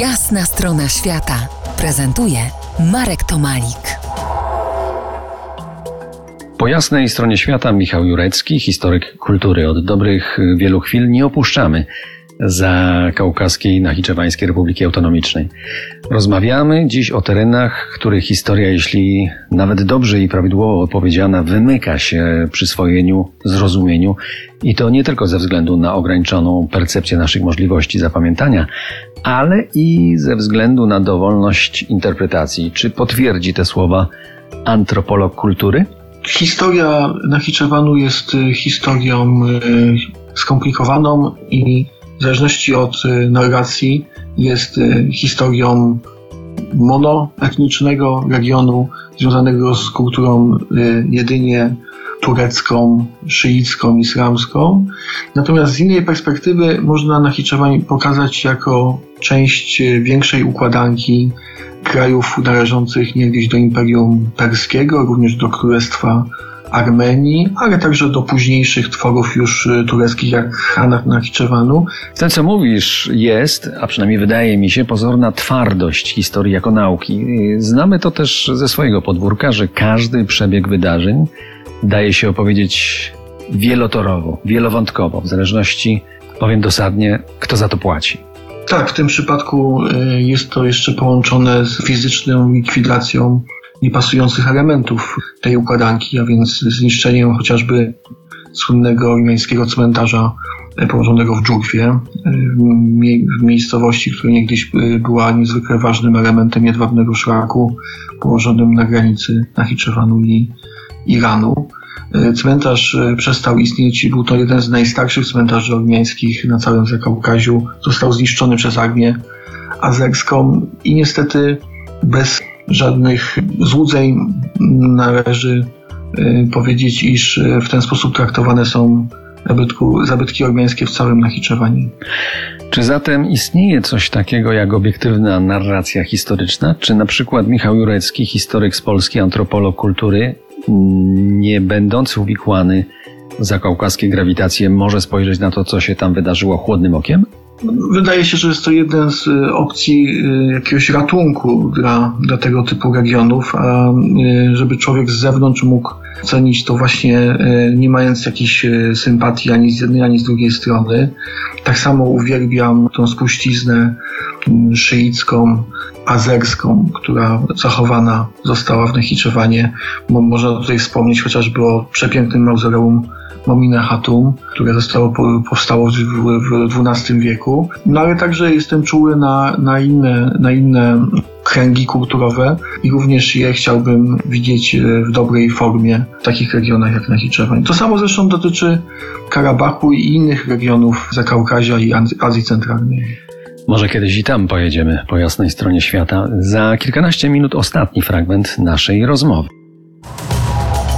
Jasna strona świata prezentuje Marek Tomalik. Po jasnej stronie świata Michał Jurecki, historyk kultury. Od dobrych wielu chwil nie opuszczamy za Kaukaskiej Nachiczewańskiej Republiki Autonomicznej. Rozmawiamy dziś o terenach, których historia, jeśli nawet dobrze i prawidłowo opowiedziana, wymyka się przyswojeniu, zrozumieniu i to nie tylko ze względu na ograniczoną percepcję naszych możliwości zapamiętania, ale i ze względu na dowolność interpretacji. Czy potwierdzi te słowa antropolog kultury? Historia Nachiczewanu jest y, historią y, skomplikowaną i w zależności od y, narracji jest historią monoetnicznego regionu związanego z kulturą jedynie turecką, szyicką, islamską. Natomiast z innej perspektywy można Nachiczewań pokazać jako część większej układanki krajów należących niegdyś do Imperium Perskiego, również do Królestwa Armenii, ale także do późniejszych tworów już y, tureckich jak Hanach Nachiczewanu. Ten, co mówisz, jest, a przynajmniej wydaje mi się, pozorna twardość historii jako nauki. Znamy to też ze swojego podwórka, że każdy przebieg wydarzeń daje się opowiedzieć wielotorowo, wielowątkowo, w zależności, powiem dosadnie, kto za to płaci. Tak, w tym przypadku y, jest to jeszcze połączone z fizyczną likwidacją niepasujących elementów tej układanki, a więc zniszczeniem chociażby słynnego ormiańskiego cmentarza y, położonego w Dżurwie, y, w miejscowości, która niegdyś była niezwykle ważnym elementem jedwabnego szlaku położonym na granicy Nachiczewanu i Iranu. E, cmentarz e, przestał istnieć. Był to jeden z najstarszych cmentarzy ormiańskich na całym Zakaukaziu. Został zniszczony przez armię azerską i niestety bez żadnych złudzeń należy e, powiedzieć, iż w ten sposób traktowane są zabytku, zabytki ormiańskie w całym Nachiczewaniu. Czy zatem istnieje coś takiego jak obiektywna narracja historyczna? Czy na przykład Michał Jurecki, historyk z Polski, antropolog kultury, nie będący uwikłany w zakaukaskie grawitacje może spojrzeć na to, co się tam wydarzyło chłodnym okiem? Wydaje się, że jest to jeden z y, opcji y, jakiegoś ratunku dla, dla tego typu regionów, a y, żeby człowiek z zewnątrz mógł cenić to właśnie nie mając jakiejś sympatii ani z jednej, ani z drugiej strony. Tak samo uwielbiam tą spuściznę mm, szyicką, azerską, która zachowana została w Nechiczewanie. Można tutaj wspomnieć chociażby o przepięknym mauzoleum Momina Hatum, które zostało, powstało w XII wieku. No ale także jestem czuły na, na, inne, na inne kręgi kulturowe i również je chciałbym widzieć e, w dobrej formie w takich regionach jak Nachiczewań. To samo zresztą dotyczy Karabachu i innych regionów Zakaukazia i Azji Centralnej. Może kiedyś i tam pojedziemy po jasnej stronie świata. Za kilkanaście minut ostatni fragment naszej rozmowy.